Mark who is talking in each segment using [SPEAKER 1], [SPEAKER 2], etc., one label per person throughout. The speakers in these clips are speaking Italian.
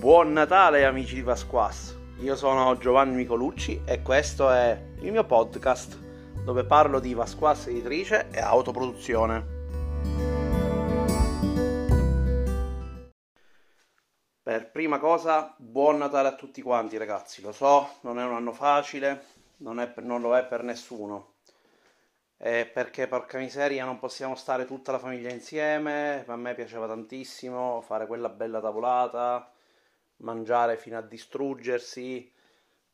[SPEAKER 1] Buon Natale amici di Pasquas, io sono Giovanni Micolucci e questo è il mio podcast dove parlo di Pasquas editrice e autoproduzione. Per prima cosa, buon Natale a tutti quanti ragazzi, lo so, non è un anno facile, non, è, non lo è per nessuno, eh, perché porca miseria non possiamo stare tutta la famiglia insieme, a me piaceva tantissimo fare quella bella tavolata, mangiare fino a distruggersi,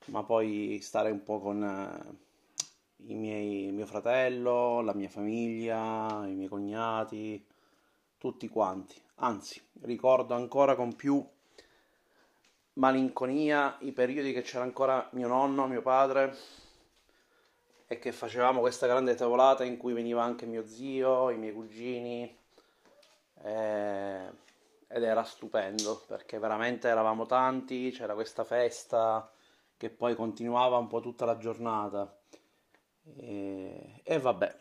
[SPEAKER 1] ma poi stare un po' con eh, i miei, mio fratello, la mia famiglia, i miei cognati, tutti quanti. Anzi, ricordo ancora con più malinconia i periodi che c'era ancora mio nonno, mio padre e che facevamo questa grande tavolata in cui veniva anche mio zio, i miei cugini. Eh, ed era stupendo perché veramente eravamo tanti, c'era questa festa che poi continuava un po' tutta la giornata. E, e vabbè,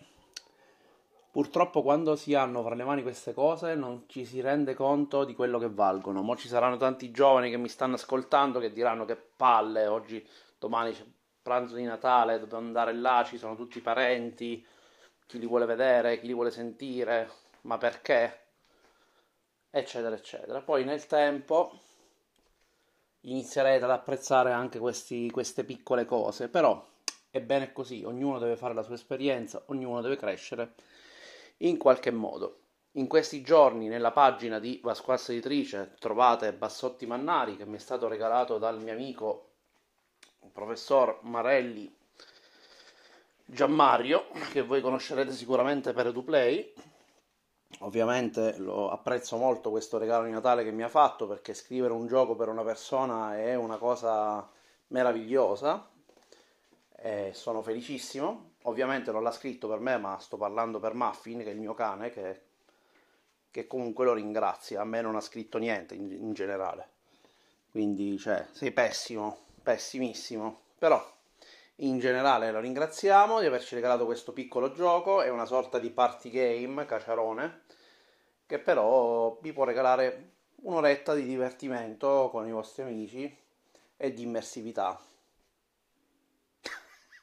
[SPEAKER 1] purtroppo quando si hanno fra le mani queste cose non ci si rende conto di quello che valgono. Mo ci saranno tanti giovani che mi stanno ascoltando che diranno che palle, oggi, domani c'è pranzo di Natale, dobbiamo andare là, ci sono tutti i parenti, chi li vuole vedere, chi li vuole sentire, ma perché? Eccetera, eccetera. Poi nel tempo inizierete ad apprezzare anche questi, queste piccole cose, però è bene così, ognuno deve fare la sua esperienza, ognuno deve crescere in qualche modo. In questi giorni nella pagina di Vasquassa Editrice trovate Bassotti Mannari che mi è stato regalato dal mio amico il professor Marelli Giammario, che voi conoscerete sicuramente per EduPlay Ovviamente lo apprezzo molto questo regalo di Natale che mi ha fatto perché scrivere un gioco per una persona è una cosa meravigliosa e sono felicissimo. Ovviamente non l'ha scritto per me, ma sto parlando per Muffin, che è il mio cane, che, che comunque lo ringrazia. A me non ha scritto niente in, in generale. Quindi, cioè, sei pessimo, pessimissimo. Però in generale lo ringraziamo di averci regalato questo piccolo gioco, è una sorta di party game, caciarone, che però vi può regalare un'oretta di divertimento con i vostri amici e di immersività.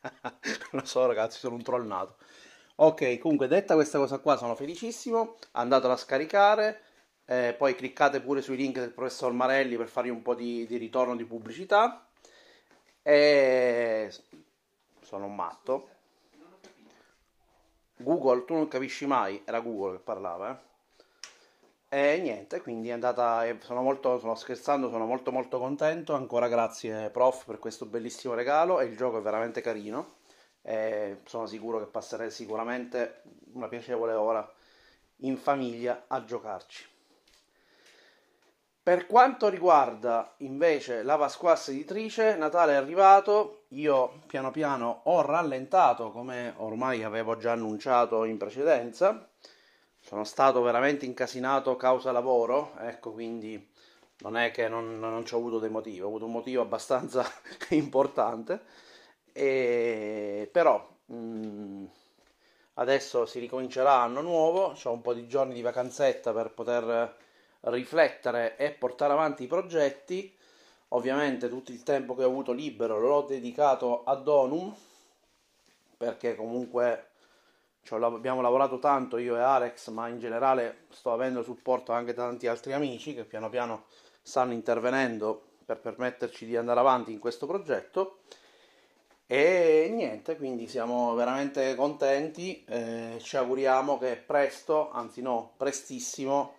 [SPEAKER 1] lo so ragazzi, sono un troll nato. Ok, comunque detta questa cosa qua sono felicissimo, andatela a scaricare, eh, poi cliccate pure sui link del professor Marelli per fargli un po' di, di ritorno di pubblicità e sono un matto. Google, tu non capisci mai, era Google che parlava, eh? E niente, quindi è andata, sono molto, sono scherzando, sono molto molto contento, ancora grazie prof per questo bellissimo regalo e il gioco è veramente carino e sono sicuro che passerei sicuramente una piacevole ora in famiglia a giocarci. Per quanto riguarda invece la Pasquassa editrice, Natale è arrivato, io piano piano ho rallentato come ormai avevo già annunciato in precedenza, sono stato veramente incasinato causa lavoro, ecco quindi non è che non, non ci ho avuto dei motivi, ho avuto un motivo abbastanza importante, e, però mh, mm, adesso si ricomincerà l'anno nuovo, ho un po' di giorni di vacanzetta per poter riflettere e portare avanti i progetti. Ovviamente tutto il tempo che ho avuto libero l'ho dedicato a Donum perché comunque abbiamo lavorato tanto io e Alex, ma in generale sto avendo supporto anche da tanti altri amici che piano piano stanno intervenendo per permetterci di andare avanti in questo progetto. E niente, quindi siamo veramente contenti, eh, ci auguriamo che presto, anzi no, prestissimo,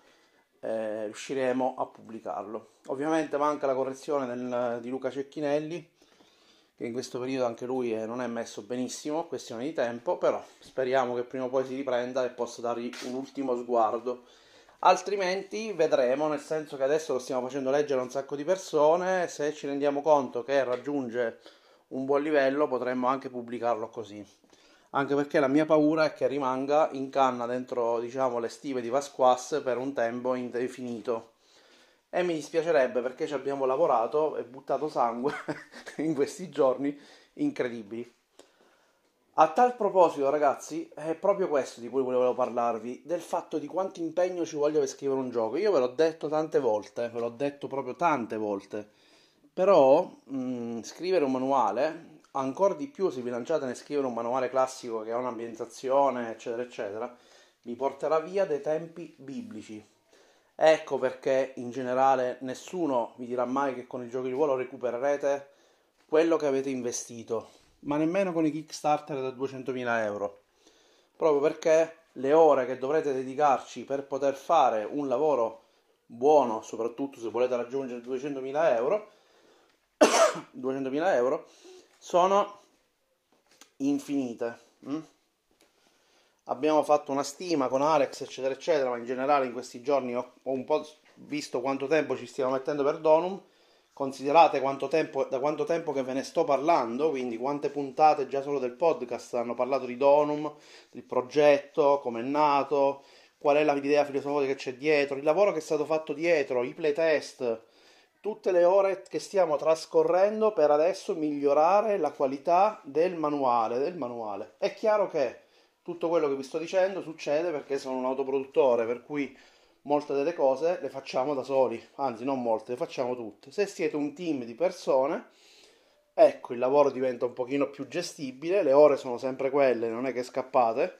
[SPEAKER 1] eh, riusciremo a pubblicarlo. Ovviamente manca la correzione del, di Luca Cecchinelli, che in questo periodo anche lui è, non è messo benissimo, questione di tempo, però speriamo che prima o poi si riprenda e possa dargli un ultimo sguardo. Altrimenti vedremo, nel senso che adesso lo stiamo facendo leggere a un sacco di persone, se ci rendiamo conto che raggiunge un buon livello potremmo anche pubblicarlo così anche perché la mia paura è che rimanga in canna dentro diciamo, le stive di Vasquas per un tempo indefinito. E mi dispiacerebbe perché ci abbiamo lavorato e buttato sangue in questi giorni incredibili. A tal proposito, ragazzi, è proprio questo di cui volevo parlarvi, del fatto di quanto impegno ci voglia per scrivere un gioco. Io ve l'ho detto tante volte, ve l'ho detto proprio tante volte, però mh, scrivere un manuale, ancora di più se vi lanciate nel scrivere un manuale classico che ha un'ambientazione, eccetera, eccetera, vi porterà via dei tempi biblici. Ecco perché in generale nessuno vi dirà mai che con il gioco di ruolo recupererete quello che avete investito ma nemmeno con i Kickstarter da 200.000 euro. Proprio perché le ore che dovrete dedicarci per poter fare un lavoro buono, soprattutto se volete raggiungere 200.000 euro, 200.000 euro sono infinite. Mm? Abbiamo fatto una stima con Alex, eccetera, eccetera, ma in generale in questi giorni ho, ho un po' visto quanto tempo ci stiamo mettendo per Donum Considerate quanto tempo, da quanto tempo che ve ne sto parlando, quindi quante puntate già solo del podcast hanno parlato di Donum, del progetto, come è nato, qual è l'idea filosofica che c'è dietro, il lavoro che è stato fatto dietro, i playtest, tutte le ore che stiamo trascorrendo per adesso migliorare la qualità del manuale, del manuale. È chiaro che tutto quello che vi sto dicendo succede perché sono un autoproduttore, per cui molte delle cose le facciamo da soli, anzi non molte, le facciamo tutte. Se siete un team di persone, ecco, il lavoro diventa un pochino più gestibile, le ore sono sempre quelle, non è che scappate,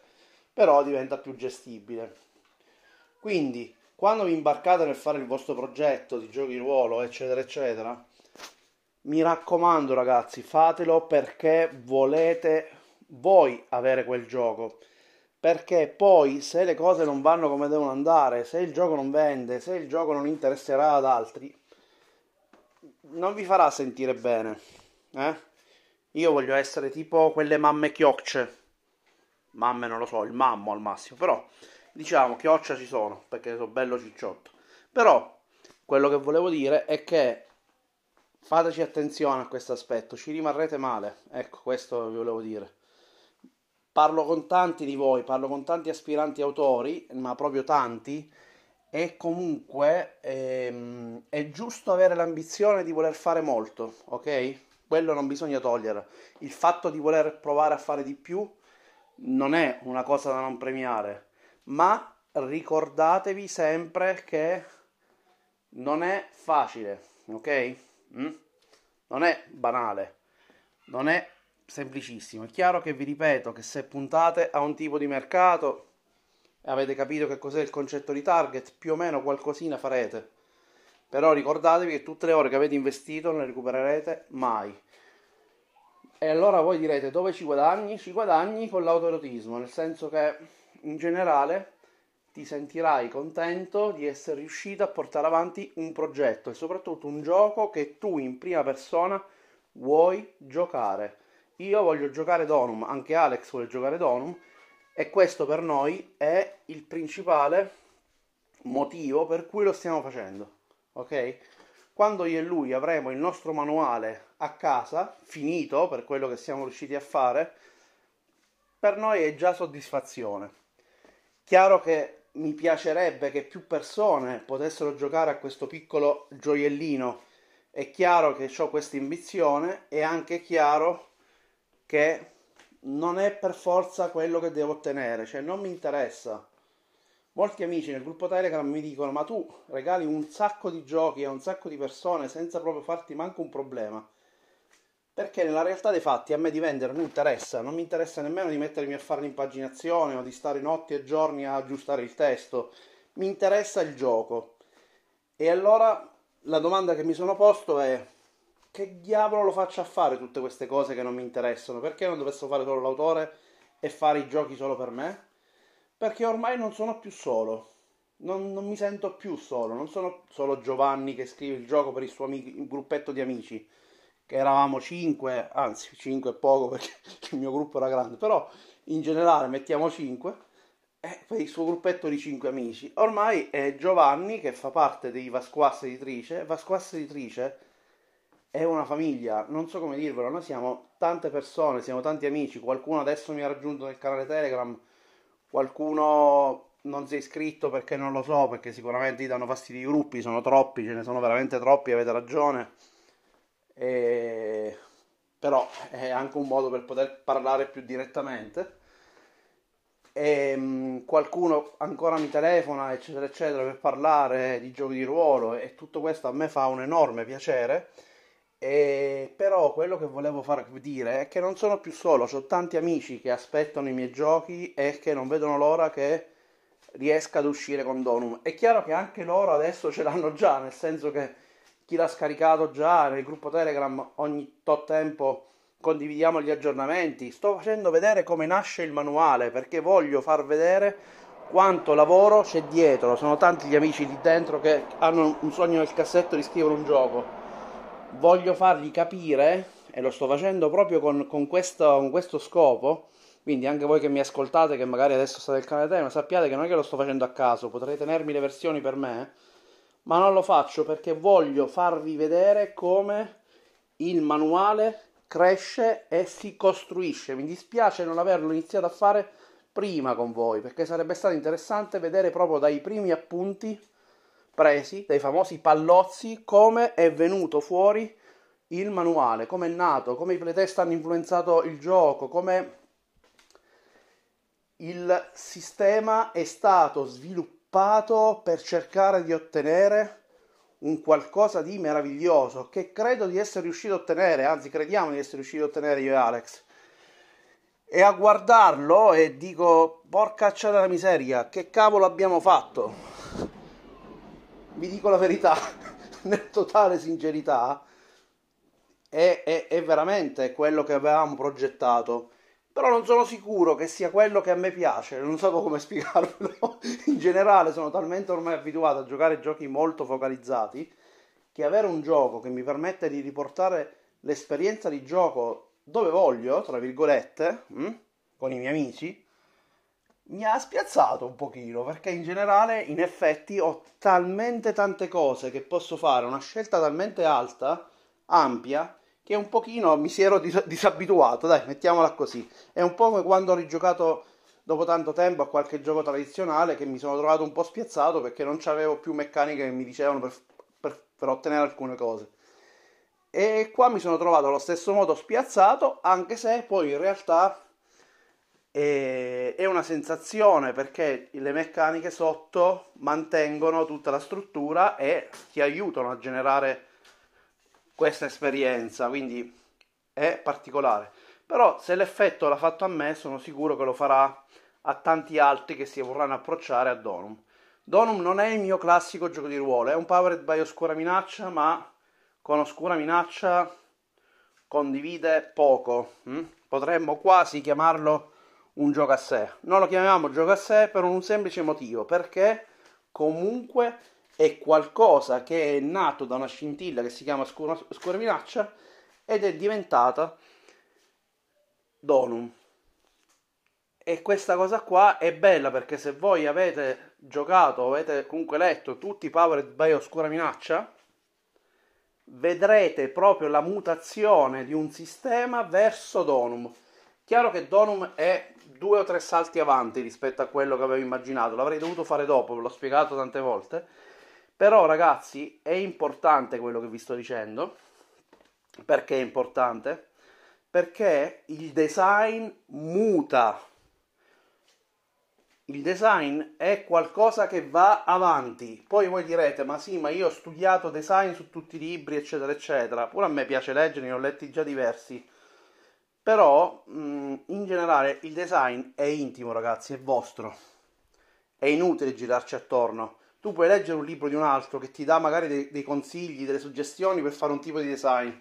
[SPEAKER 1] però diventa più gestibile. Quindi, quando vi imbarcate nel fare il vostro progetto di giochi di ruolo, eccetera, eccetera, mi raccomando ragazzi, fatelo perché volete voi avere quel gioco perché poi se le cose non vanno come devono andare, se il gioco non vende, se il gioco non interesserà ad altri, non vi farà sentire bene. Eh? Io voglio essere tipo quelle mamme chiocce. Mamme non lo so, il mammo al massimo, però diciamo chioccia ci sono, perché sono bello cicciotto. Però quello che volevo dire è che fateci attenzione a questo aspetto, ci rimarrete male. Ecco, questo vi volevo dire parlo con tanti di voi, parlo con tanti aspiranti autori, ma proprio tanti, e comunque ehm, è giusto avere l'ambizione di voler fare molto, ok? Quello non bisogna togliere. Il fatto di voler provare a fare di più non è una cosa da non premiare, ma ricordatevi sempre che non è facile, ok? Mm? Non è banale, non è semplicissimo. È chiaro che vi ripeto che se puntate a un tipo di mercato e avete capito che cos'è il concetto di target, più o meno qualcosina farete. Però ricordatevi che tutte le ore che avete investito non le recupererete mai. E allora voi direte dove ci guadagni? Ci guadagni con l'autoerotismo, nel senso che in generale ti sentirai contento di essere riuscito a portare avanti un progetto e soprattutto un gioco che tu in prima persona vuoi giocare io voglio giocare Donum, anche Alex vuole giocare Donum e questo per noi è il principale motivo per cui lo stiamo facendo, ok? Quando io e lui avremo il nostro manuale a casa, finito per quello che siamo riusciti a fare, per noi è già soddisfazione. Chiaro che mi piacerebbe che più persone potessero giocare a questo piccolo gioiellino. È chiaro che ho questa ambizione, è anche chiaro che non è per forza quello che devo ottenere, cioè non mi interessa. Molti amici nel gruppo Telegram mi dicono: Ma tu regali un sacco di giochi a un sacco di persone senza proprio farti manco un problema. Perché nella realtà dei fatti a me di vendere non interessa, non mi interessa nemmeno di mettermi a fare l'impaginazione o di stare notti e giorni a aggiustare il testo. Mi interessa il gioco. E allora la domanda che mi sono posto è: che diavolo lo faccio a fare tutte queste cose che non mi interessano? Perché non dovessi fare solo l'autore e fare i giochi solo per me? Perché ormai non sono più solo. Non, non, mi sento più solo, non sono solo Giovanni che scrive il gioco per il suo amico, il gruppetto di amici, che eravamo cinque, anzi cinque è poco perché il mio gruppo era grande, però in generale mettiamo cinque, eh, per il suo gruppetto di cinque amici. Ormai è Giovanni che fa parte dei Vasquas Editrice, Vasquas Editrice è una famiglia, non so come dirvelo, noi siamo tante persone, siamo tanti amici, qualcuno adesso mi ha raggiunto nel canale Telegram, qualcuno non si è iscritto perché non lo so, perché sicuramente gli danno fastidio i gruppi, sono troppi, ce ne sono veramente troppi, avete ragione. E... però è anche un modo per poter parlare più direttamente. E, um, qualcuno ancora mi telefona, eccetera, eccetera, per parlare di giochi di ruolo e tutto questo a me fa un enorme piacere. E, però quello che volevo far dire è che non sono più solo, ho tanti amici che aspettano i miei giochi e che non vedono l'ora che riesca ad uscire con Donum. È chiaro che anche loro adesso ce l'hanno già, nel senso che chi l'ha scaricato già nel gruppo Telegram ogni tot tempo condividiamo gli aggiornamenti. Sto facendo vedere come nasce il manuale perché voglio far vedere quanto lavoro c'è dietro. Sono tanti gli amici lì dentro che hanno un sogno nel cassetto di scrivere un gioco. Voglio fargli capire, e lo sto facendo proprio con, con, questo, con questo scopo. Quindi anche voi che mi ascoltate, che magari adesso state nel canale Telegram, sappiate che non è che lo sto facendo a caso, potrei tenermi le versioni per me ma non lo faccio perché voglio farvi vedere come il manuale cresce e si costruisce. Mi dispiace non averlo iniziato a fare prima con voi perché sarebbe stato interessante vedere proprio dai primi appunti presi, dai famosi pallozzi, come è venuto fuori il manuale, come è nato, come i playtest hanno influenzato il gioco, come il sistema è stato sviluppato per cercare di ottenere un qualcosa di meraviglioso che credo di essere riuscito a ottenere, anzi crediamo di essere riusciti a ottenere io e Alex. E a guardarlo e dico, porca acciata la miseria, che cavolo abbiamo fatto? Vi dico la verità, nel totale sincerità, è, è, è veramente quello che avevamo progettato però non sono sicuro che sia quello che a me piace, non so come spiegarvelo. In generale sono talmente ormai abituato a giocare giochi molto focalizzati che avere un gioco che mi permette di riportare l'esperienza di gioco dove voglio, tra virgolette, hm, con i miei amici, mi ha spiazzato un pochino perché in generale in effetti ho talmente tante cose che posso fare, una scelta talmente alta, ampia, che un pochino mi si ero dis- disabituato, dai, mettiamola così. È un po' come quando ho rigiocato dopo tanto tempo a qualche gioco tradizionale che mi sono trovato un po' spiazzato perché non avevo più meccaniche che mi dicevano per, per, per ottenere alcune cose. E qua mi sono trovato allo stesso modo spiazzato, anche se poi in realtà è, è una sensazione perché le meccaniche sotto mantengono tutta la struttura e ti aiutano a generare questa esperienza, quindi è particolare. Però se l'effetto l'ha fatto a me, sono sicuro che lo farà a tanti altri che si vorranno approcciare a Donum. Donum non è il mio classico gioco di ruolo, è un Powered by Oscura Minaccia, ma con Oscura Minaccia condivide poco. Hm? Potremmo quasi chiamarlo un gioco a sé. Non lo chiamiamo gioco a sé per un semplice motivo, perché comunque è qualcosa che è nato da una scintilla che si chiama Scura, Scura Minaccia ed è diventata Donum. E questa cosa qua è bella perché se voi avete giocato avete comunque letto tutti i Powered by Oscura Minaccia, vedrete proprio la mutazione di un sistema verso Donum. Chiaro che Donum è due o tre salti avanti rispetto a quello che avevo immaginato, l'avrei dovuto fare dopo, ve l'ho spiegato tante volte però ragazzi è importante quello che vi sto dicendo. Perché è importante? Perché il design muta. Il design è qualcosa che va avanti. Poi voi direte, ma sì, ma io ho studiato design su tutti i libri, eccetera, eccetera. Pure a me piace leggere, ne ho letti già diversi. Però, mh, in generale, il design è intimo, ragazzi, è vostro. È inutile girarci attorno tu puoi leggere un libro di un altro che ti dà magari dei, dei, consigli, delle suggestioni per fare un tipo di design.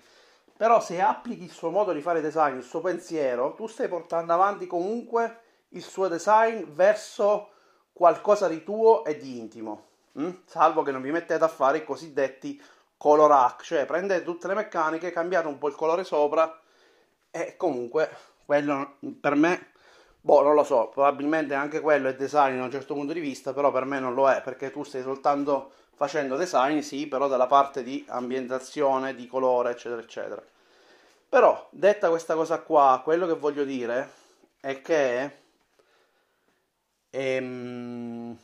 [SPEAKER 1] Però se applichi il suo modo di fare design, il suo pensiero, tu stai portando avanti comunque il suo design verso qualcosa di tuo e di intimo. Mm? Salvo che non vi mettete a fare i cosiddetti color hack, cioè prendete tutte le meccaniche, cambiate un po' il colore sopra e comunque quello per me Boh, non lo so, probabilmente anche quello è design da un certo punto di vista, però per me non lo è, perché tu stai soltanto facendo design, sì, però dalla parte di ambientazione, di colore, eccetera, eccetera. Però, detta questa cosa qua, quello che voglio dire è che ehm,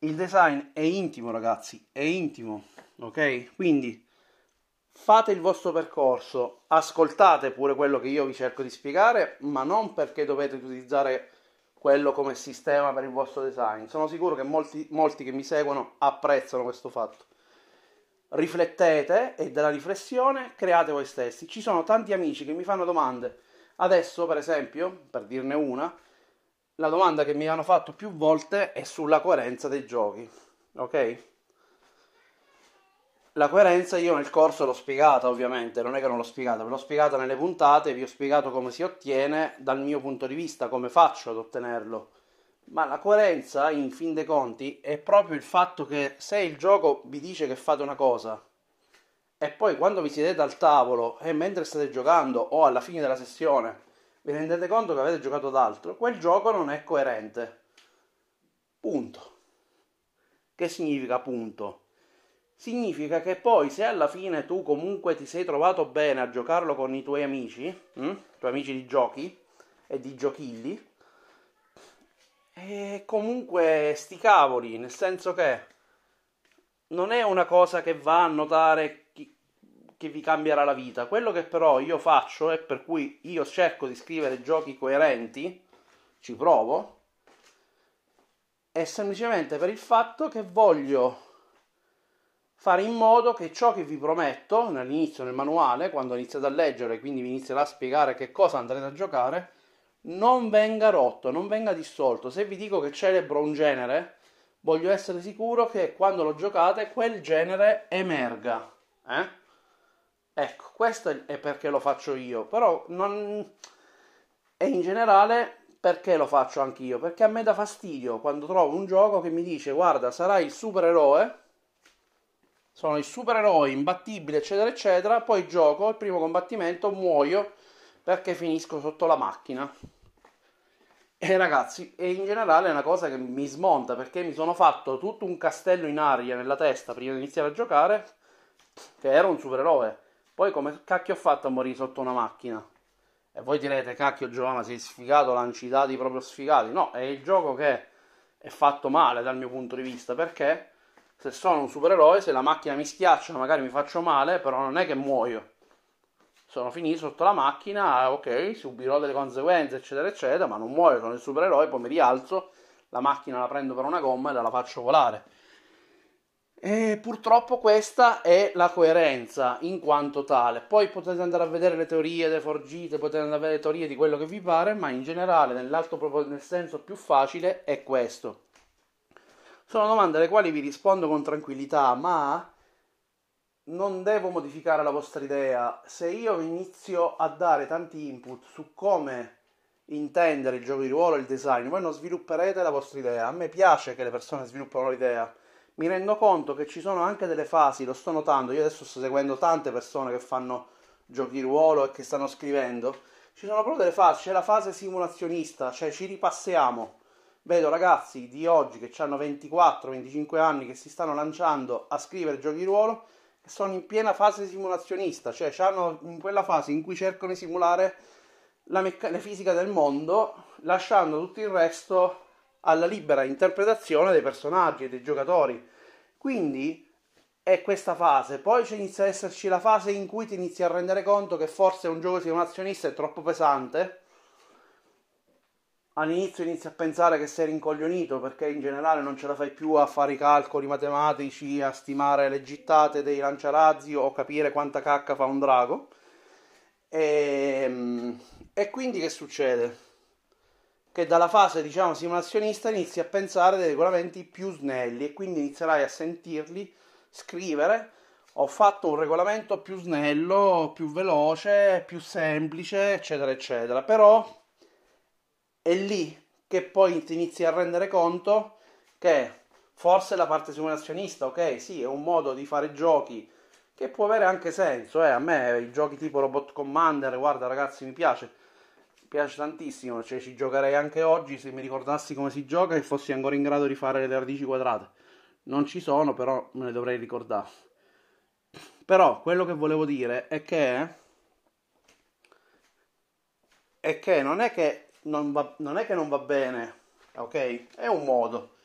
[SPEAKER 1] il design è intimo, ragazzi, è intimo, ok? Quindi fate il vostro percorso, ascoltate pure quello che io vi cerco di spiegare, ma non perché dovete utilizzare quello come sistema per il vostro design. Sono sicuro che molti, molti che mi seguono apprezzano questo fatto. Riflettete e dalla riflessione create voi stessi. Ci sono tanti amici che mi fanno domande. Adesso, per esempio, per dirne una, la domanda che mi hanno fatto più volte è sulla coerenza dei giochi. Ok? La coerenza io nel corso l'ho spiegata ovviamente, non è che non l'ho spiegata, ve l'ho spiegata nelle puntate, vi ho spiegato come si ottiene dal mio punto di vista, come faccio ad ottenerlo. Ma la coerenza, in fin dei conti, è proprio il fatto che se il gioco vi dice che fate una cosa e poi quando vi siedete al tavolo e mentre state giocando o alla fine della sessione vi rendete conto che avete giocato ad altro, quel gioco non è coerente. Punto. Che significa punto? Significa che poi se alla fine tu comunque ti sei trovato bene a giocarlo con i tuoi amici, hm? tuoi amici di giochi e di giochilli, e comunque sti cavoli, nel senso che non è una cosa che va a notare chi, che vi cambierà la vita. Quello che però io faccio e per cui io cerco di scrivere giochi coerenti, ci provo, è semplicemente per il fatto che voglio fare in modo che ciò che vi prometto all'inizio nel manuale, quando iniziate a leggere, quindi vi inizierà a spiegare che cosa andrete a giocare, non venga rotto, non venga dissolto. Se vi dico che celebro un genere, voglio essere sicuro che quando lo giocate quel genere emerga. Eh? Ecco, questo è perché lo faccio io, però non... E in generale perché lo faccio anch'io? Perché a me dà fastidio quando trovo un gioco che mi dice guarda sarai il supereroe sono il supereroe imbattibile, eccetera, eccetera. Poi gioco il primo combattimento, muoio perché finisco sotto la macchina. E ragazzi, e in generale è una cosa che mi smonta perché mi sono fatto tutto un castello in aria nella testa prima di iniziare a giocare, che ero un supereroe. Poi come cacchio ho fatto a morire sotto una macchina? E voi direte, cacchio Giovanna, sei sfigato, lanci dati proprio sfigati. No, è il gioco che è fatto male dal mio punto di vista, perché se sono un supereroe, se la macchina mi schiaccia, magari mi faccio male, però non è che muoio. Sono finito sotto la macchina, ok, subirò delle conseguenze, eccetera, eccetera, ma non muoio, sono il supereroe, poi mi rialzo, la macchina la prendo per una gomma e la faccio volare. E purtroppo questa è la coerenza in quanto tale. Poi potete andare a vedere le teorie delle forgite, potete andare a vedere le teorie di quello che vi pare, ma in generale, nel senso più facile, è questo. Sono domande alle quali vi rispondo con tranquillità, ma non devo modificare la vostra idea. Se io inizio a dare tanti input su come intendere il gioco di ruolo e il design, voi non svilupperete la vostra idea. A me piace che le persone sviluppino l'idea. Mi rendo conto che ci sono anche delle fasi, lo sto notando. Io adesso sto seguendo tante persone che fanno giochi di ruolo e che stanno scrivendo. Ci sono proprio delle fasi, c'è la fase simulazionista, cioè ci ripassiamo vedo ragazzi di oggi che hanno 24-25 anni che si stanno lanciando a scrivere giochi ruolo che sono in piena fase simulazionista, cioè hanno in quella fase in cui cercano di simulare la, mecc- la fisica del mondo, lasciando tutto il resto alla libera interpretazione dei personaggi e dei giocatori. Quindi è questa fase. Poi inizia ad esserci la fase in cui ti inizi a rendere conto che forse un gioco simulazionista è troppo pesante all'inizio inizi a pensare che sei rincoglionito perché in generale non ce la fai più a fare i calcoli matematici, a stimare le gittate dei lanciarazzi o capire quanta cacca fa un drago. E, ehm, e quindi che succede? Che dalla fase diciamo simulazionista inizi a pensare dei regolamenti più snelli e quindi inizierai a sentirli scrivere ho fatto un regolamento più snello, più veloce, più semplice, eccetera, eccetera. Però è lì che poi ti inizi a rendere conto che forse la parte simulazionista, ok, sì, è un modo di fare giochi che può avere anche senso, eh. a me i giochi tipo Robot Commander, guarda ragazzi, mi piace, mi piace tantissimo, cioè ci giocherei anche oggi se mi ricordassi come si gioca e fossi ancora in grado di fare le radici quadrate. Non ci sono, però me ne dovrei ricordare. Però quello che volevo dire è che è che non è che non, va, non è che non va bene, ok? È un modo.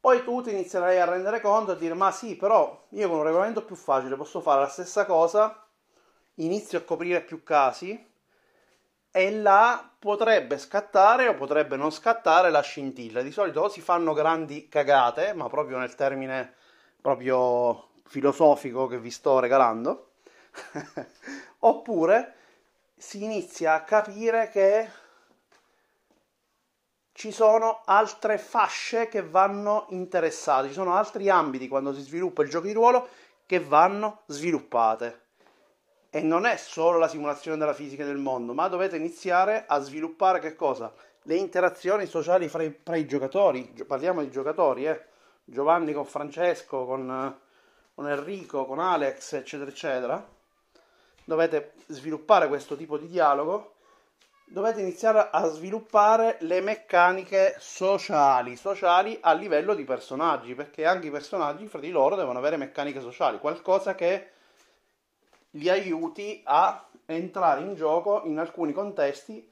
[SPEAKER 1] Poi tu ti inizierai a rendere conto e dire: Ma sì, però io con un regolamento più facile posso fare la stessa cosa inizio a coprire più casi e là potrebbe scattare o potrebbe non scattare la scintilla. Di solito si fanno grandi cagate, ma proprio nel termine proprio filosofico che vi sto regalando, oppure si inizia a capire che ci sono altre fasce che vanno interessate, ci sono altri ambiti quando si sviluppa il gioco di ruolo che vanno sviluppate. E non è solo la simulazione della fisica del mondo, ma dovete iniziare a sviluppare che cosa? Le interazioni sociali fra i, fra i giocatori. Parliamo di giocatori, eh? Giovanni con Francesco, con, con Enrico, con Alex, eccetera, eccetera. Dovete sviluppare questo tipo di dialogo. Dovete iniziare a sviluppare le meccaniche sociali, sociali a livello di personaggi, perché anche i personaggi fra di loro devono avere meccaniche sociali, qualcosa che li aiuti a entrare in gioco in alcuni contesti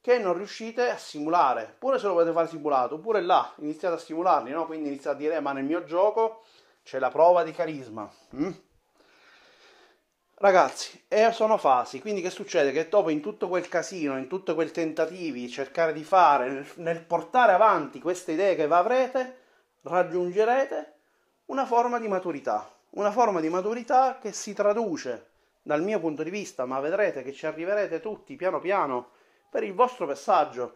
[SPEAKER 1] che non riuscite a simulare. Pure se lo volete fare simulato, oppure là iniziate a simularli, no? Quindi iniziate a dire, eh, ma nel mio gioco c'è la prova di carisma. Mm? Ragazzi, e sono fasi, quindi che succede? Che dopo in tutto quel casino, in tutti quei tentativi, cercare di fare, nel, nel portare avanti queste idee che avrete, raggiungerete una forma di maturità, una forma di maturità che si traduce dal mio punto di vista, ma vedrete che ci arriverete tutti piano piano per il vostro passaggio,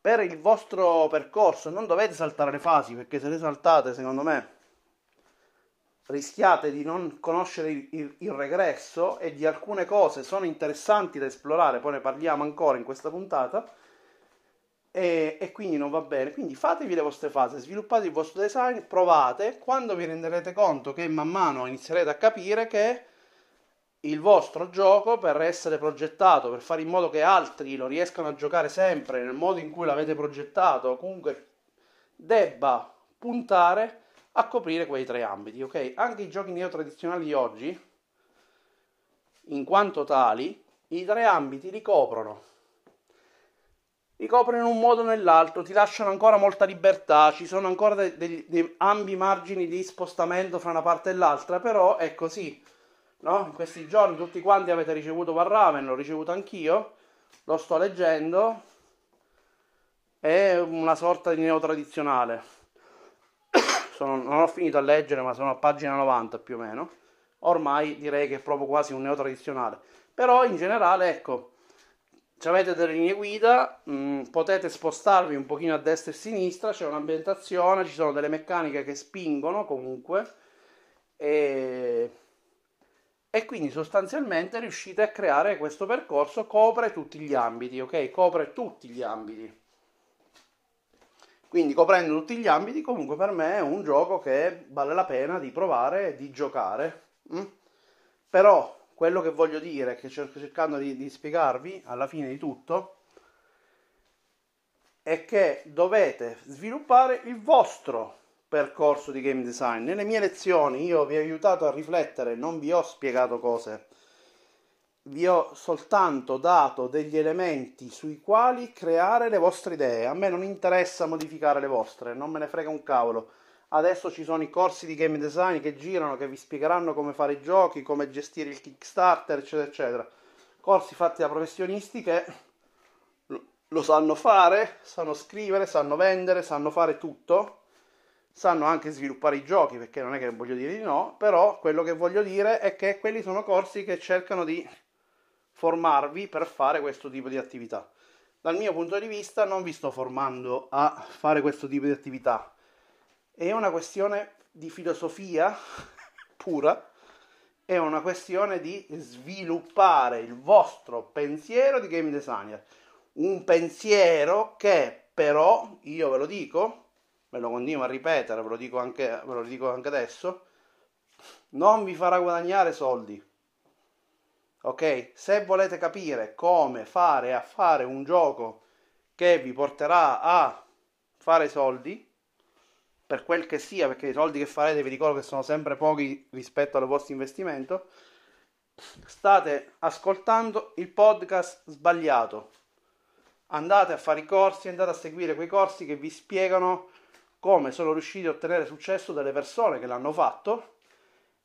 [SPEAKER 1] per il vostro percorso. Non dovete saltare le fasi perché se le saltate, secondo me, rischiate di non conoscere il, il, regresso e di alcune cose sono interessanti da esplorare, poi ne parliamo ancora in questa puntata. E, e, quindi non va bene. Quindi fatevi le vostre fasi, sviluppate il vostro design, provate, quando vi renderete conto che man mano inizierete a capire che il vostro gioco per essere progettato, per fare in modo che altri lo riescano a giocare sempre nel modo in cui l'avete progettato, comunque debba puntare a coprire quei tre ambiti, ok? Anche i giochi neo tradizionali di oggi, in quanto tali, i tre ambiti li coprono. Li coprono in un modo o nell'altro, ti lasciano ancora molta libertà, ci sono ancora dei, dei, dei ambi margini di spostamento fra una parte e l'altra, però è così no? In questi giorni tutti quanti avete ricevuto Warraven, l'ho ricevuto anch'io, lo sto leggendo, è una sorta di neo tradizionale. Sono, non ho finito a leggere, ma sono a pagina 90 più o meno. Ormai direi che è proprio quasi un neo tradizionale. Però in generale, ecco, avete delle linee guida, mh, mm, potete spostarvi un pochino a destra e a sinistra, c'è un'ambientazione, ci sono delle meccaniche che spingono comunque e e quindi sostanzialmente riuscite a creare questo percorso copre tutti gli ambiti, ok? Copre tutti gli ambiti. Quindi coprendo tutti gli ambiti, comunque per me è un gioco che vale la pena di provare e di giocare. Mm? Però quello che voglio dire, che cerco cercando di, di spiegarvi alla fine di tutto, è che dovete sviluppare il vostro percorso di game design. Nelle mie lezioni io vi ho aiutato a riflettere, non vi ho spiegato cose, vi ho soltanto dato degli elementi sui quali creare le vostre idee. A me non interessa modificare le vostre, non me ne frega un cavolo. Adesso ci sono i corsi di game design che girano, che vi spiegheranno come fare i giochi, come gestire il Kickstarter, eccetera, eccetera. Corsi fatti da professionisti che lo sanno fare, sanno scrivere, sanno vendere, sanno fare tutto sanno anche sviluppare i giochi, perché non è che voglio dire di no, però quello che voglio dire è che quelli sono corsi che cercano di formarvi per fare questo tipo di attività. Dal mio punto di vista non vi sto formando a fare questo tipo di attività. È una questione di filosofia pura, è una questione di sviluppare il vostro pensiero di game designer. Un pensiero che però, io ve lo dico, ve lo continuo a ripetere, ve lo dico anche, ve lo dico anche adesso, non vi farà guadagnare soldi. Ok? Se volete capire come fare a fare un gioco che vi porterà a fare soldi, per quel che sia, perché i soldi che farete vi ricordo che sono sempre pochi rispetto al vostro investimento, state ascoltando il podcast sbagliato. Andate a fare i corsi, andate a seguire quei corsi che vi spiegano come sono riusciti a ottenere successo delle persone che l'hanno fatto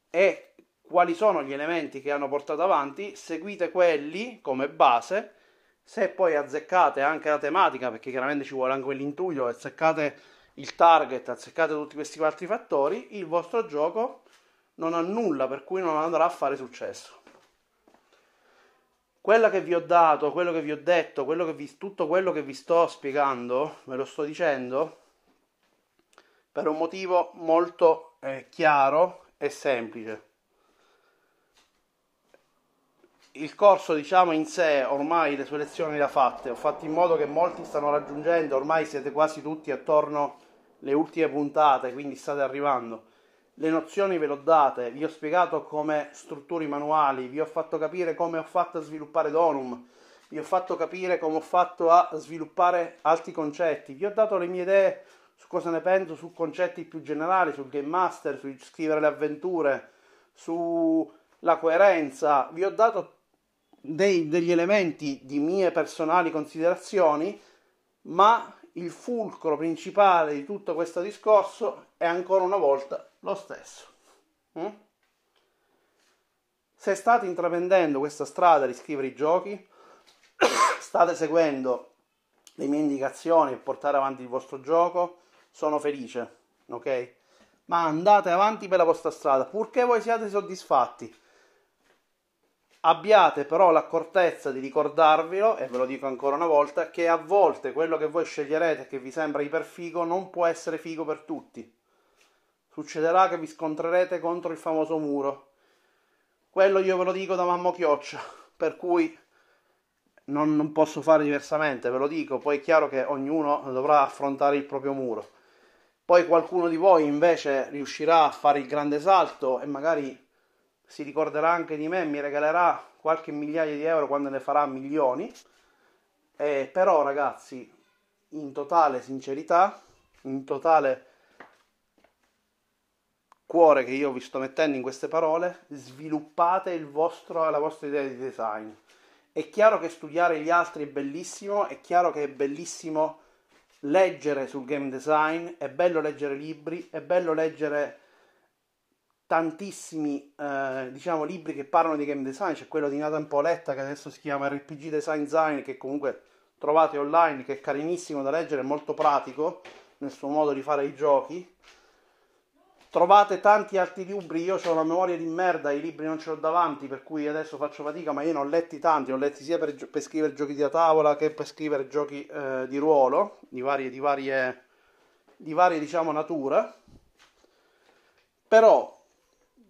[SPEAKER 1] e quali sono gli elementi che hanno portato avanti, seguite quelli come base, se poi azzeccate anche la tematica, perché chiaramente ci vuole anche quell'intuito, azzeccate il target, azzeccate tutti questi altri fattori, il vostro gioco non ha nulla per cui non andrà a fare successo. Quella che vi ho dato, quello che vi ho detto, quello che vi, tutto quello che vi sto spiegando, ve lo sto dicendo per un motivo molto eh, chiaro e semplice il corso diciamo in sé ormai le sue lezioni le ha fatte. Ho fatto in modo che molti stanno raggiungendo ormai siete quasi tutti attorno alle ultime puntate quindi state arrivando. Le nozioni ve le ho date vi ho spiegato come strutturi manuali vi ho fatto capire come ho fatto a sviluppare Donum vi ho fatto capire come ho fatto a sviluppare altri concetti. Vi ho dato le mie idee su cosa ne penso su concetti più generali sul game master su scrivere le avventure sulla coerenza. Vi ho dato dei, degli elementi di mie personali considerazioni, ma il fulcro principale di tutto questo discorso è ancora una volta lo stesso. Mm? Se state intraprendendo questa strada di scrivere i giochi, state seguendo le mie indicazioni per portare avanti il vostro gioco, sono felice, ok? Ma andate avanti per la vostra strada, purché voi siate soddisfatti Abbiate però l'accortezza di ricordarvelo, e ve lo dico ancora una volta, che a volte quello che voi sceglierete che vi sembra iperfigo non può essere figo per tutti. Succederà che vi scontrerete contro il famoso muro. Quello io ve lo dico da mamma chioccia, per cui non, non posso fare diversamente, ve lo dico, poi è chiaro che ognuno dovrà affrontare il proprio muro. Poi qualcuno di voi invece riuscirà a fare il grande salto e magari si ricorderà anche di me e mi regalerà qualche migliaia di euro quando ne farà milioni. Eh, però ragazzi, in totale sincerità, in totale cuore che io vi sto mettendo in queste parole, sviluppate vostro, la vostra idea di design. È chiaro che studiare gli altri è bellissimo, è chiaro che è bellissimo leggere sul game design, è bello leggere libri, è bello leggere tantissimi eh, diciamo libri che parlano di game design. C'è quello di Nathan Poletta che adesso si chiama RPG Design Design che comunque trovate online che è carinissimo da leggere molto pratico nel suo modo di fare i giochi. Trovate tanti altri libri io ho una memoria di merda i libri non ce l'ho davanti per cui adesso faccio fatica ma io ne ho letti tanti ho letti sia per, per scrivere giochi da tavola che per scrivere giochi eh, di ruolo di varie, di varie, di varie diciamo natura però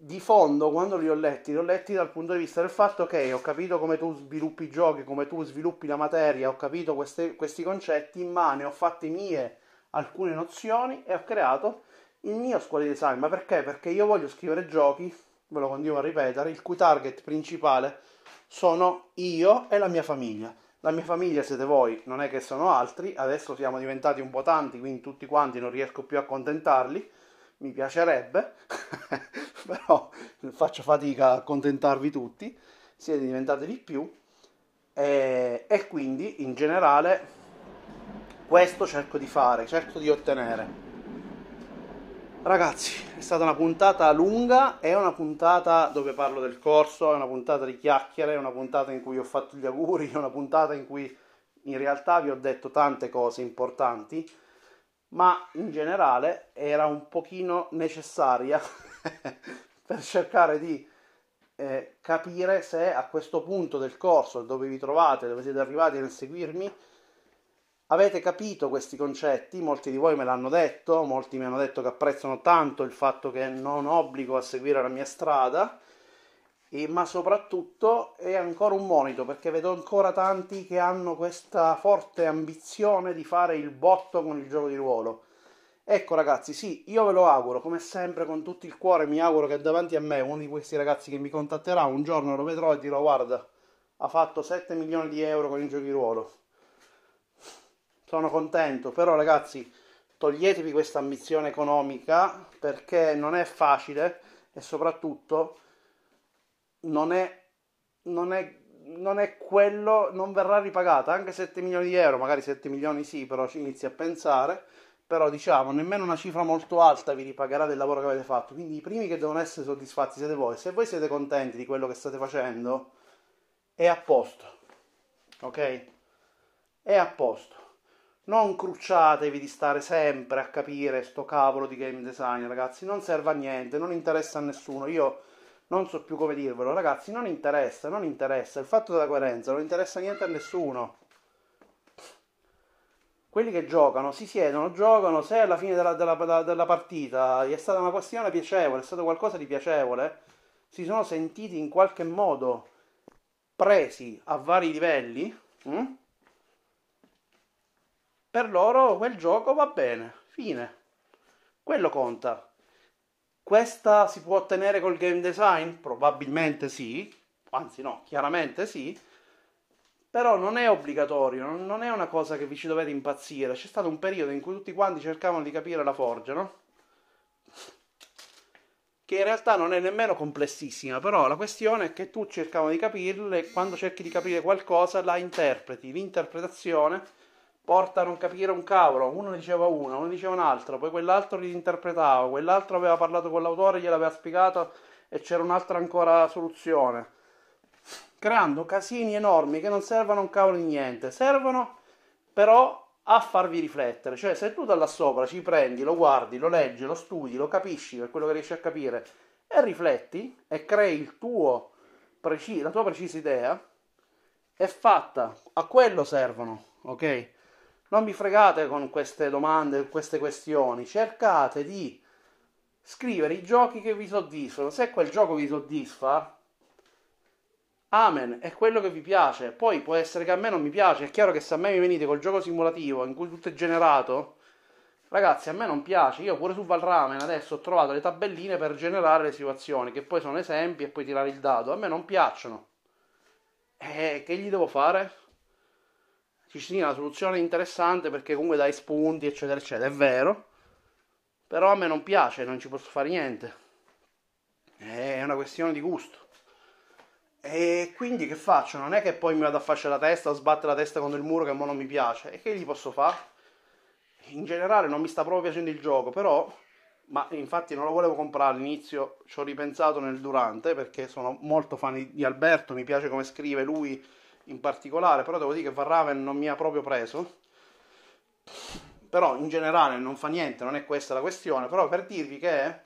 [SPEAKER 1] di fondo, quando li ho letti, li ho letti dal punto di vista del fatto che ho capito come tu sviluppi i giochi, come tu sviluppi la materia, ho capito queste, questi concetti, ma ne ho fatte mie alcune nozioni e ho creato il mio scuola di design. Ma perché? Perché io voglio scrivere giochi, ve lo continuo a ripetere, il cui target principale sono io e la mia famiglia. La mia famiglia siete voi, non è che sono altri, adesso siamo diventati un po' tanti, quindi tutti quanti non riesco più a accontentarli mi piacerebbe, però faccio fatica a accontentarvi tutti, siete diventati di più e, e quindi in generale questo cerco di fare, cerco di ottenere. Ragazzi, è stata una puntata lunga, è una puntata dove parlo del corso, è una puntata di chiacchiere, è una puntata in cui ho fatto gli auguri, è una puntata in cui in realtà vi ho detto tante cose importanti ma in generale era un pochino necessaria per cercare di eh, capire se a questo punto del corso dove vi trovate, dove siete arrivati nel seguirmi, avete capito questi concetti, molti di voi me l'hanno detto, molti mi hanno detto che apprezzano tanto il fatto che non obbligo a seguire la mia strada e, ma soprattutto è ancora un monito perché vedo ancora tanti che hanno questa forte ambizione di fare il botto con il gioco di ruolo. Ecco ragazzi, sì, io ve lo auguro, come sempre con tutto il cuore mi auguro che davanti a me uno di questi ragazzi che mi contatterà un giorno lo vedrò e dirò guarda, ha fatto 7 milioni di euro con il ruolo. Sono contento, però ragazzi, toglietevi questa ambizione economica perché non è facile e soprattutto non è, non è, non è quello, non verrà ripagata, anche 7 milioni di euro, magari 7 milioni sì, però ci inizi a pensare, però diciamo nemmeno una cifra molto alta vi ripagherà del lavoro che avete fatto, quindi i primi che devono essere soddisfatti siete voi, se voi siete contenti di quello che state facendo è a posto, ok? È a posto. Non crucciatevi di stare sempre a capire sto cavolo di game design, ragazzi, non serve a niente, non interessa a nessuno, io non so più come dirvelo, ragazzi, non interessa, non interessa, il fatto della coerenza non interessa niente a nessuno quelli che giocano si siedono, giocano, se alla fine della, della, della, partita è stata una questione piacevole, è stato qualcosa di piacevole, si sono sentiti in qualche modo presi a vari livelli, hm? per loro quel gioco va bene, fine. Quello conta. Questa si può ottenere col game design? Probabilmente sì, anzi no, chiaramente sì però non è obbligatorio, non è una cosa che vi ci dovete impazzire. C'è stato un periodo in cui tutti quanti cercavano di capire la forgia, no? Che in realtà non è nemmeno complessissima, però la questione è che tu cercavano di capirla e quando cerchi di capire qualcosa la interpreti. L'interpretazione porta a non capire un cavolo. Uno diceva una, uno diceva un'altra, poi quell'altro l'interpretava, quell'altro aveva parlato con l'autore, gliel'aveva spiegato e c'era un'altra ancora soluzione creando casini enormi che non servono a un cavolo di niente, servono però a farvi riflettere, cioè se tu da là sopra ci prendi, lo guardi, lo leggi, lo studi, lo capisci per quello che riesci a capire e rifletti e crei preci- la tua precisa idea, è fatta, a quello servono, ok? Non vi fregate con queste domande, queste questioni, cercate di scrivere i giochi che vi soddisfano, se quel gioco vi soddisfa, Amen, è quello che vi piace. Poi può essere che a me non mi piace. È chiaro che se a me mi venite col gioco simulativo in cui tutto è generato, ragazzi, a me non piace. Io pure su Valramen adesso ho trovato le tabelline per generare le situazioni, che poi sono esempi e poi tirare il dado. A me non piacciono. E che gli devo fare? Ci sia una soluzione interessante perché comunque dai spunti, eccetera, eccetera. È vero. Però a me non piace, non ci posso fare niente. È una questione di gusto. E quindi che faccio? Non è che poi mi vado a fascia la testa o sbattere la testa contro il muro che mo non mi piace. E che gli posso fare? In generale non mi sta proprio piacendo il gioco, però... Ma infatti non lo volevo comprare all'inizio, ci ho ripensato nel durante perché sono molto fan di Alberto, mi piace come scrive lui in particolare, però devo dire che Varraven non mi ha proprio preso. Però in generale non fa niente, non è questa la questione, però per dirvi che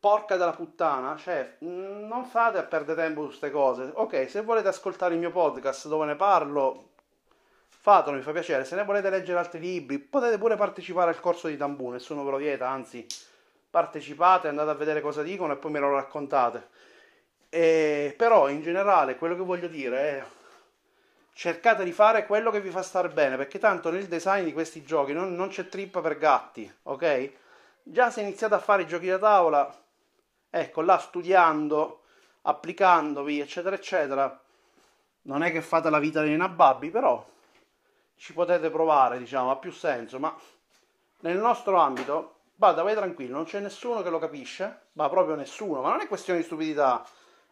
[SPEAKER 1] porca della puttana, cioè, non fate a perdere tempo su queste cose. Ok, se volete ascoltare il mio podcast dove ne parlo, fatelo, mi fa piacere. Se ne volete leggere altri libri, potete pure partecipare al corso di Tambù, nessuno ve lo vieta, anzi, partecipate, andate a vedere cosa dicono e poi me lo raccontate. E, però, in generale, quello che voglio dire è cercate di fare quello che vi fa stare bene, perché tanto nel design di questi giochi non, non c'è trippa per gatti, ok? Già se iniziate a fare i giochi da tavola, ecco, là studiando, applicandovi, eccetera, eccetera, non è che fate la vita dei nababbi, però ci potete provare, diciamo, ha più senso, ma nel nostro ambito, vada, vai tranquillo, non c'è nessuno che lo capisce, ma proprio nessuno, ma non è questione di stupidità,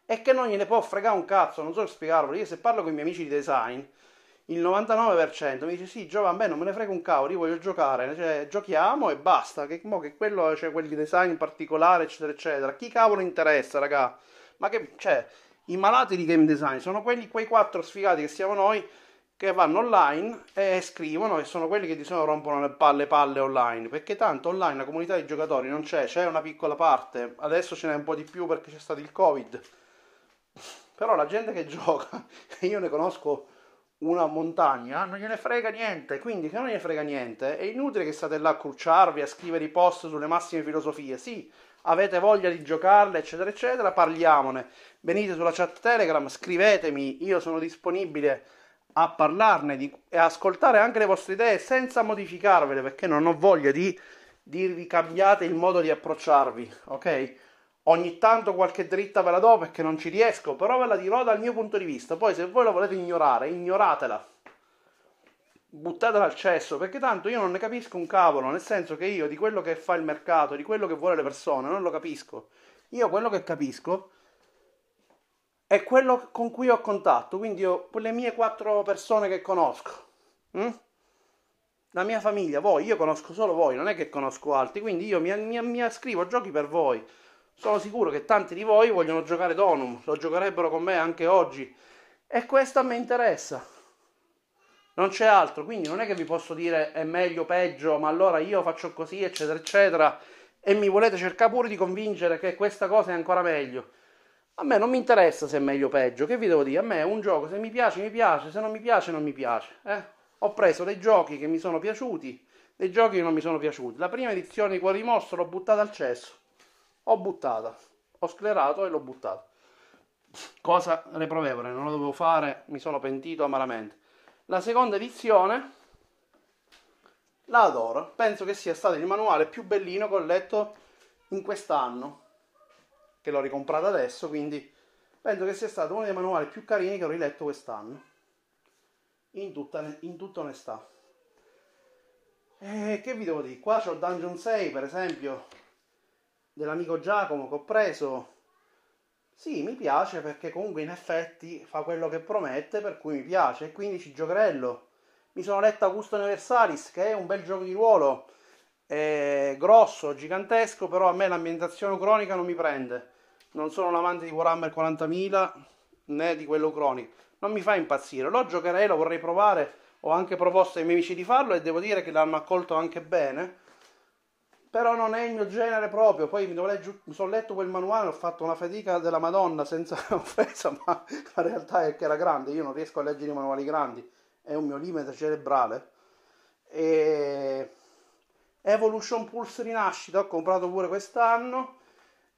[SPEAKER 1] è che non gliene può fregare un cazzo, non so spiegarlo, io se parlo con i miei amici di design, il 99% mi dice sì, gioca a non me ne frega un cavolo, io voglio giocare, cioè, giochiamo e basta, che, mo, che quello, cioè quelli di design particolare, eccetera, eccetera. Chi cavolo interessa, raga? Ma che, cioè, i malati di game design sono quelli, quei quattro sfigati che siamo noi, che vanno online e scrivono e sono quelli che di solito rompono le palle, palle online, perché tanto online la comunità di giocatori non c'è, c'è una piccola parte, adesso ce n'è un po' di più perché c'è stato il covid, però la gente che gioca, io ne conosco una montagna, non gliene frega niente. Quindi, che non gliene frega niente, è inutile che state là a crucciarvi, a scrivere i post sulle massime filosofie. Sì, avete voglia di giocarle, eccetera, eccetera, parliamone. Venite sulla chat Telegram, scrivetemi, io sono disponibile a parlarne di, e ascoltare anche le vostre idee senza modificarvele, perché non ho voglia di dirvi cambiate il modo di approcciarvi, ok? Ogni tanto qualche dritta ve la do perché non ci riesco, però ve la dirò dal mio punto di vista. Poi se voi la volete ignorare, ignoratela. Buttatela al cesso, perché tanto io non ne capisco un cavolo, nel senso che io di quello che fa il mercato, di quello che vuole le persone, non lo capisco. Io quello che capisco è quello con cui ho contatto, quindi ho quelle mie quattro persone che conosco. Hm? la mia famiglia, voi, io conosco solo voi, non è che conosco altri, quindi io mi, mi, mi ascrivo giochi per voi. Sono sicuro che tanti di voi vogliono giocare Donum, lo giocherebbero con me anche oggi. E questo a me interessa. Non c'è altro, quindi non è che vi posso dire è meglio, peggio, ma allora io faccio così, eccetera, eccetera, e mi volete cercare pure di convincere che questa cosa è ancora meglio. A me non mi interessa se è meglio o peggio, che vi devo dire? A me è un gioco, se mi piace mi piace, se non mi piace non mi piace. Eh? Ho preso dei giochi che mi sono piaciuti, dei giochi che non mi sono piaciuti. La prima edizione di Cuore di Mostro l'ho buttata al cesso ho buttata, ho sclerato e l'ho buttata. Cosa reprovevole, non lo dovevo fare, mi sono pentito amaramente. La seconda edizione la adoro, penso che sia stato il manuale più bellino che ho letto in quest'anno, che l'ho ricomprato adesso, quindi penso che sia stato uno dei manuali più carini che ho riletto quest'anno, in tutta, in tutta onestà. E che vi devo dire? Qua c'ho Dungeon 6, per esempio, dell'amico Giacomo che ho preso. Sì, mi piace perché comunque in effetti fa quello che promette, per cui mi piace. E quindi ci giocherello. Mi sono letto Augusto Universalis, che è un bel gioco di ruolo, è grosso, gigantesco, però a me l'ambientazione cronica non mi prende. Non sono un amante di Warhammer 40.000 né di quello cronico. Non mi fa impazzire. Lo giocherei, lo vorrei provare. Ho anche proposto ai miei amici di farlo e devo dire che l'hanno accolto anche bene però non è il mio genere proprio. Poi mi, legge, mi sono letto quel manuale, ho fatto una fatica della Madonna senza offesa, ma la realtà è che era grande. Io non riesco a leggere i manuali grandi, è un mio limite cerebrale. E Evolution Pulse Rinascita ho comprato pure quest'anno,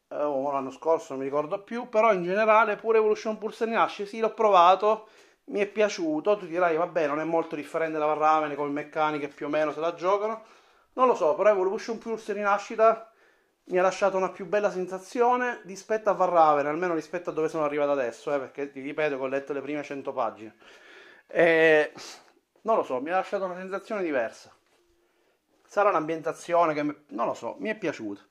[SPEAKER 1] eh, o l'anno scorso, non mi ricordo più, però in generale pure Evolution Pulse Rinascita, sì, l'ho provato, mi è piaciuto. Tu dirai, vabbè, non è molto differente da Varravene, come meccaniche più o meno se la giocano non lo so, però Evolution Pulse Rinascita mi ha lasciato una più bella sensazione rispetto a Varravene, almeno rispetto a dove sono arrivato adesso, eh, perché ti ripeto che ho letto le prime 100 pagine. E, non lo so, mi ha lasciato una sensazione diversa. Sarà un'ambientazione che, non lo so, mi è piaciuta.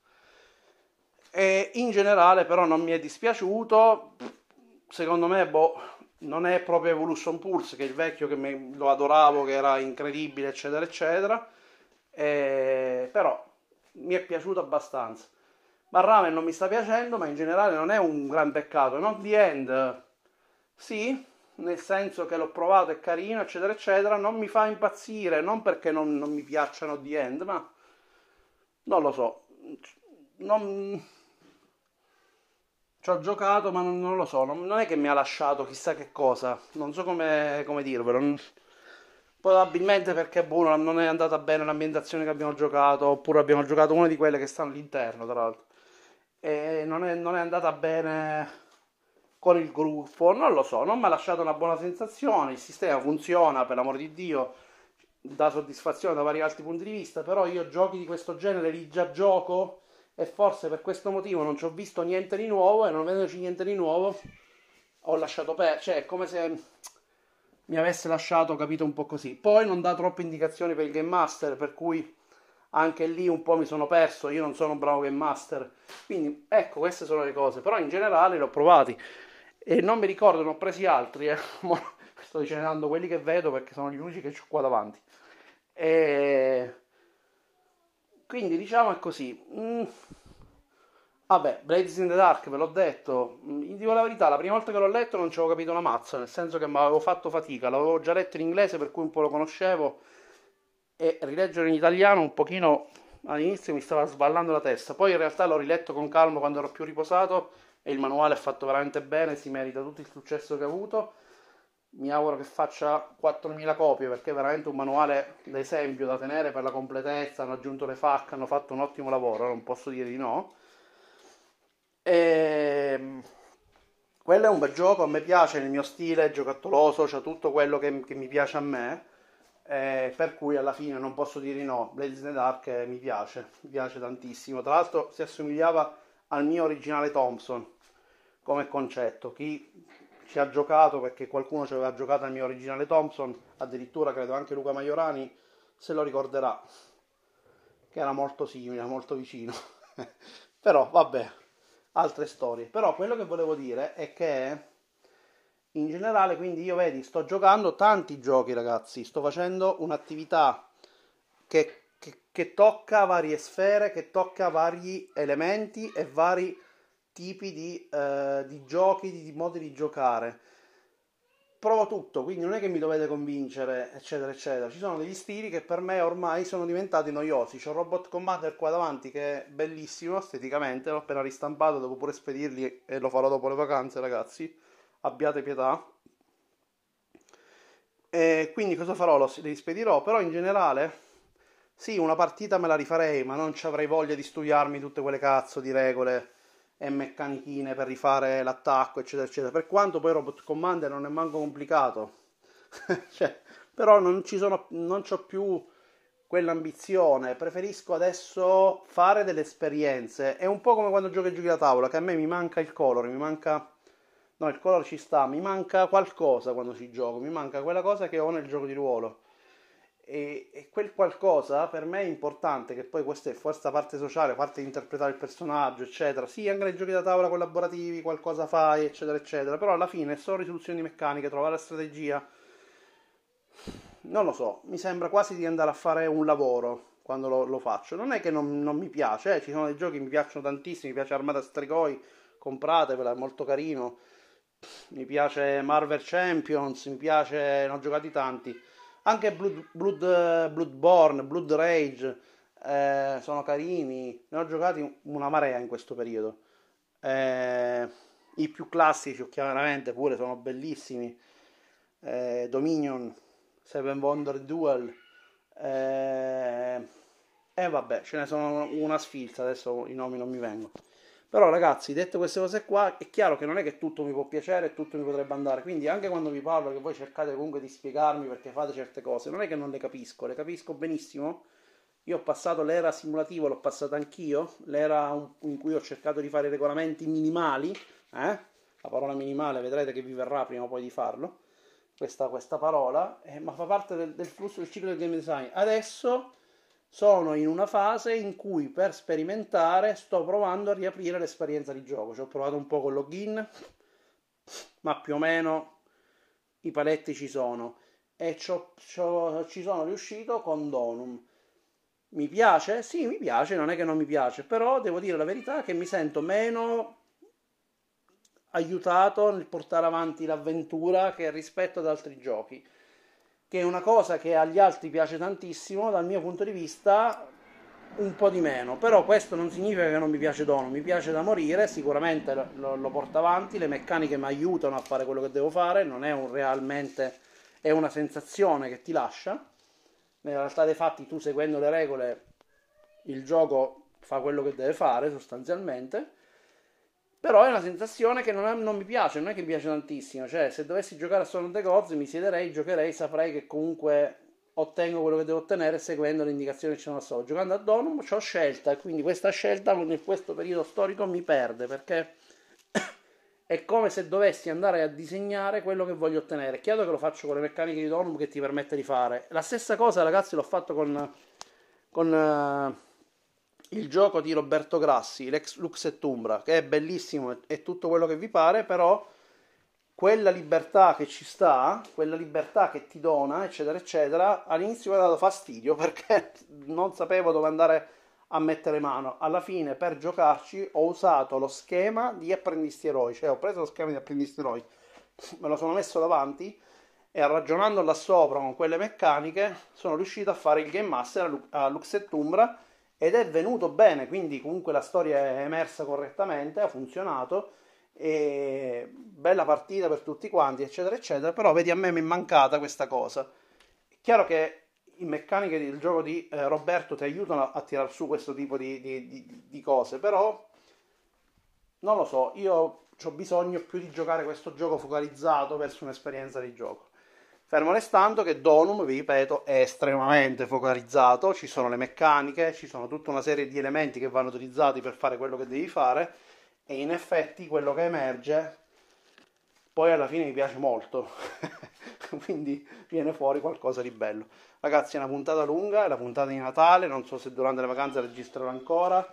[SPEAKER 1] E in generale però non mi è dispiaciuto, secondo me, boh, non è proprio Evolution Pulse, che è il vecchio che me, lo adoravo, che era incredibile, eccetera, eccetera eh, però mi è piaciuto abbastanza. Barramen non mi sta piacendo, ma in generale non è un gran peccato. Not the End, sì, nel senso che l'ho provato, è carino, eccetera, eccetera. Non mi fa impazzire, non perché non, non mi piacciono The End, ma non lo so. Non... Ci ho giocato, ma non, non lo so. Non, non, è che mi ha lasciato chissà che cosa. Non so come, come dirvelo. Probabilmente perché boh, non è andata bene l'ambientazione che abbiamo giocato, oppure abbiamo giocato una di quelle che stanno all'interno, tra l'altro. E non è, non è andata bene con il gruppo, non lo so, non mi ha lasciato una buona sensazione, il sistema funziona, per l'amor di Dio, dà soddisfazione da vari altri punti di vista, però io giochi di questo genere li già gioco e forse per questo motivo non ci ho visto niente di nuovo e non vedendoci niente di nuovo ho lasciato perdere, cioè è come se mi avesse lasciato capito un po' così. Poi non dà troppe indicazioni per il Game Master, per cui anche lì un po' mi sono perso, io non sono un bravo Game Master. Quindi ecco, queste sono le cose, però in generale li ho provati e non mi ricordo, ne ho presi altri, eh. sto dicendo quelli che vedo perché sono gli unici che ho qua davanti. E... Quindi diciamo è così. Mm Vabbè, Blades in the Dark, ve l'ho detto, vi dico la verità, la prima volta che l'ho letto non ci avevo capito una mazza, nel senso che mi avevo fatto fatica, l'avevo già letto in inglese per cui un po' lo conoscevo. E rileggere in italiano un pochino all'inizio mi stava sballando la testa, poi in realtà l'ho riletto con calma quando ero più riposato e il manuale è fatto veramente bene, si merita tutto il successo che ha avuto. Mi auguro che faccia 4.000 copie perché è veramente un manuale d'esempio da tenere per la completezza, hanno aggiunto le FAC, hanno fatto un ottimo lavoro, non posso dire di no e, ehm, quello è un bel gioco, a me piace nel mio stile giocattoloso, c'è tutto quello che, che, mi piace a me, eh, per cui alla fine non posso dire no, Blades in the Dark eh, mi piace, mi piace tantissimo. Tra l'altro si assomigliava al mio originale Thompson come concetto. Chi ci ha giocato, perché qualcuno ci aveva giocato al mio originale Thompson, addirittura credo anche Luca Maiorani, se lo ricorderà, che era molto simile, molto vicino. Però vabbè, altre storie. Però quello che volevo dire è che in generale, quindi io vedi, sto giocando tanti giochi, ragazzi, sto facendo un'attività che, che, che tocca varie sfere, che tocca vari elementi e vari tipi di, eh, di giochi, di, di modi di giocare provo tutto, quindi non è che mi dovete convincere, eccetera, eccetera. Ci sono degli stili che per me ormai sono diventati noiosi. C'ho Robot Commander qua davanti che è bellissimo esteticamente, l'ho appena ristampato, devo pure spedirli e lo farò dopo le vacanze, ragazzi. Abbiate pietà. E quindi cosa farò? Lo, li spedirò, però in generale sì, una partita me la rifarei, ma non ci avrei voglia di studiarmi tutte quelle cazzo di regole e meccanichine per rifare l'attacco, eccetera, eccetera. Per quanto poi Robot Commander non è manco complicato, cioè, però non ci sono, non ho più quell'ambizione. Preferisco adesso fare delle esperienze. È un po' come quando giochi a giochi da tavola, che a me mi manca il colore, mi manca. No, il colore ci sta, mi manca qualcosa quando ci gioco, mi manca quella cosa che ho nel gioco di ruolo e, e, quel qualcosa per me è importante, che poi questa è forse parte sociale, parte di interpretare il personaggio, eccetera. Sì, anche nei giochi da tavola collaborativi qualcosa fai, eccetera, eccetera, però alla fine sono risoluzioni meccaniche, trovare la strategia. Non lo so, mi sembra quasi di andare a fare un lavoro quando lo, lo faccio. Non è che non, non mi piace, eh, ci sono dei giochi che mi piacciono tantissimo, mi piace Armata Strigoi, compratevela, è molto carino. Mi piace Marvel Champions, mi piace, ne ho giocati tanti anche Blood, Blood, Bloodborne, Blood Rage eh, sono carini. Ne ho giocati una marea in questo periodo. Eh, I più classici, chiaramente, pure sono bellissimi. Eh, Dominion, Seven Wonder Duel. Eh, e eh, vabbè, ce ne sono una sfilza. Adesso i nomi non mi vengono. Però ragazzi, dette queste cose qua, è chiaro che non è che tutto mi può piacere tutto mi potrebbe andare. Quindi anche quando vi parlo che voi cercate comunque di spiegarmi perché fate certe cose, non è che non le capisco, le capisco benissimo. Io ho passato l'era simulativa, l'ho passata anch'io, l'era in cui ho cercato di fare regolamenti minimali, eh? la parola minimale vedrete che vi verrà prima o poi di farlo, questa, questa parola, eh, ma fa parte del, del flusso del ciclo del game design. Adesso sono in una fase in cui per sperimentare sto provando a riaprire l'esperienza di gioco. Ci ho provato un po' con login, ma più o meno i paletti ci sono. E c'ho, c'ho, ci sono riuscito con Donum. Mi piace? Sì, mi piace, non è che non mi piace, però devo dire la verità che mi sento meno aiutato nel portare avanti l'avventura che rispetto ad altri giochi che è una cosa che agli altri piace tantissimo, dal mio punto di vista un po' di meno, però questo non significa che non mi piace Dono, mi piace da morire, sicuramente lo, lo porto avanti, le meccaniche mi aiutano a fare quello che devo fare, non è un realmente, è una sensazione che ti lascia, nella realtà dei fatti tu seguendo le regole il gioco fa quello che deve fare sostanzialmente, però è una sensazione che non, è, non, mi piace, non è che mi piace tantissimo. Cioè, se dovessi giocare a Son of the Gods, mi siederei, giocherei, saprei che comunque ottengo quello che devo ottenere seguendo le indicazioni che ci sono sopra. Giocando a Donum ho scelta e quindi questa scelta in questo periodo storico mi perde perché è come se dovessi andare a disegnare quello che voglio ottenere. È chiaro che lo faccio con le meccaniche di Donum che ti permette di fare. La stessa cosa, ragazzi, l'ho fatto con, con uh, il gioco di Roberto Grassi, l'ex Lux et Umbra, che è bellissimo e tutto quello che vi pare, però quella libertà che ci sta, quella libertà che ti dona, eccetera, eccetera, all'inizio mi ha dato fastidio perché non sapevo dove andare a mettere mano. Alla fine, per giocarci, ho usato lo schema di apprendisti eroi, cioè ho preso lo schema di apprendisti eroi, me lo sono messo davanti e ragionando là sopra con quelle meccaniche sono riuscito a fare il Game Master a Lux et Umbra ed è venuto bene, quindi comunque la storia è emersa correttamente, ha funzionato bella partita per tutti quanti, eccetera, eccetera, però vedi a me mi è mancata questa cosa. È chiaro che i meccaniche del gioco di eh, Roberto ti aiutano a tirare su questo tipo di, di, di, di cose, però non lo so, io ho bisogno più di giocare questo gioco focalizzato verso un'esperienza di gioco. Fermo restando che Donum, vi ripeto, è estremamente focalizzato, ci sono le meccaniche, ci sono tutta una serie di elementi che vanno utilizzati per fare quello che devi fare e in effetti quello che emerge poi alla fine mi piace molto, quindi viene fuori qualcosa di bello. Ragazzi è una puntata lunga, è la puntata di Natale, non so se durante le vacanze registrerò ancora,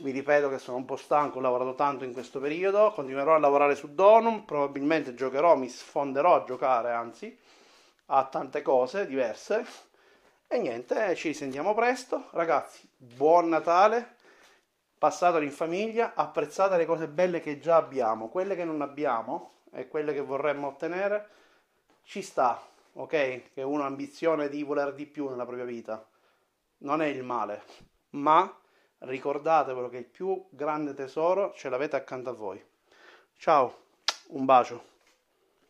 [SPEAKER 1] vi ripeto che sono un po' stanco, ho lavorato tanto in questo periodo, continuerò a lavorare su Donum, probabilmente giocherò, mi sfonderò a giocare anzi a tante cose diverse E niente, ci sentiamo presto. Ragazzi, buon Natale. Passatelo in famiglia, apprezzate le cose belle che già abbiamo, quelle che non abbiamo e quelle che vorremmo ottenere, ci sta, ok? Che uno ha ambizione di voler di più nella propria vita. Non è il male, ma ricordatevelo che il più grande tesoro ce l'avete accanto a voi. Ciao, un bacio.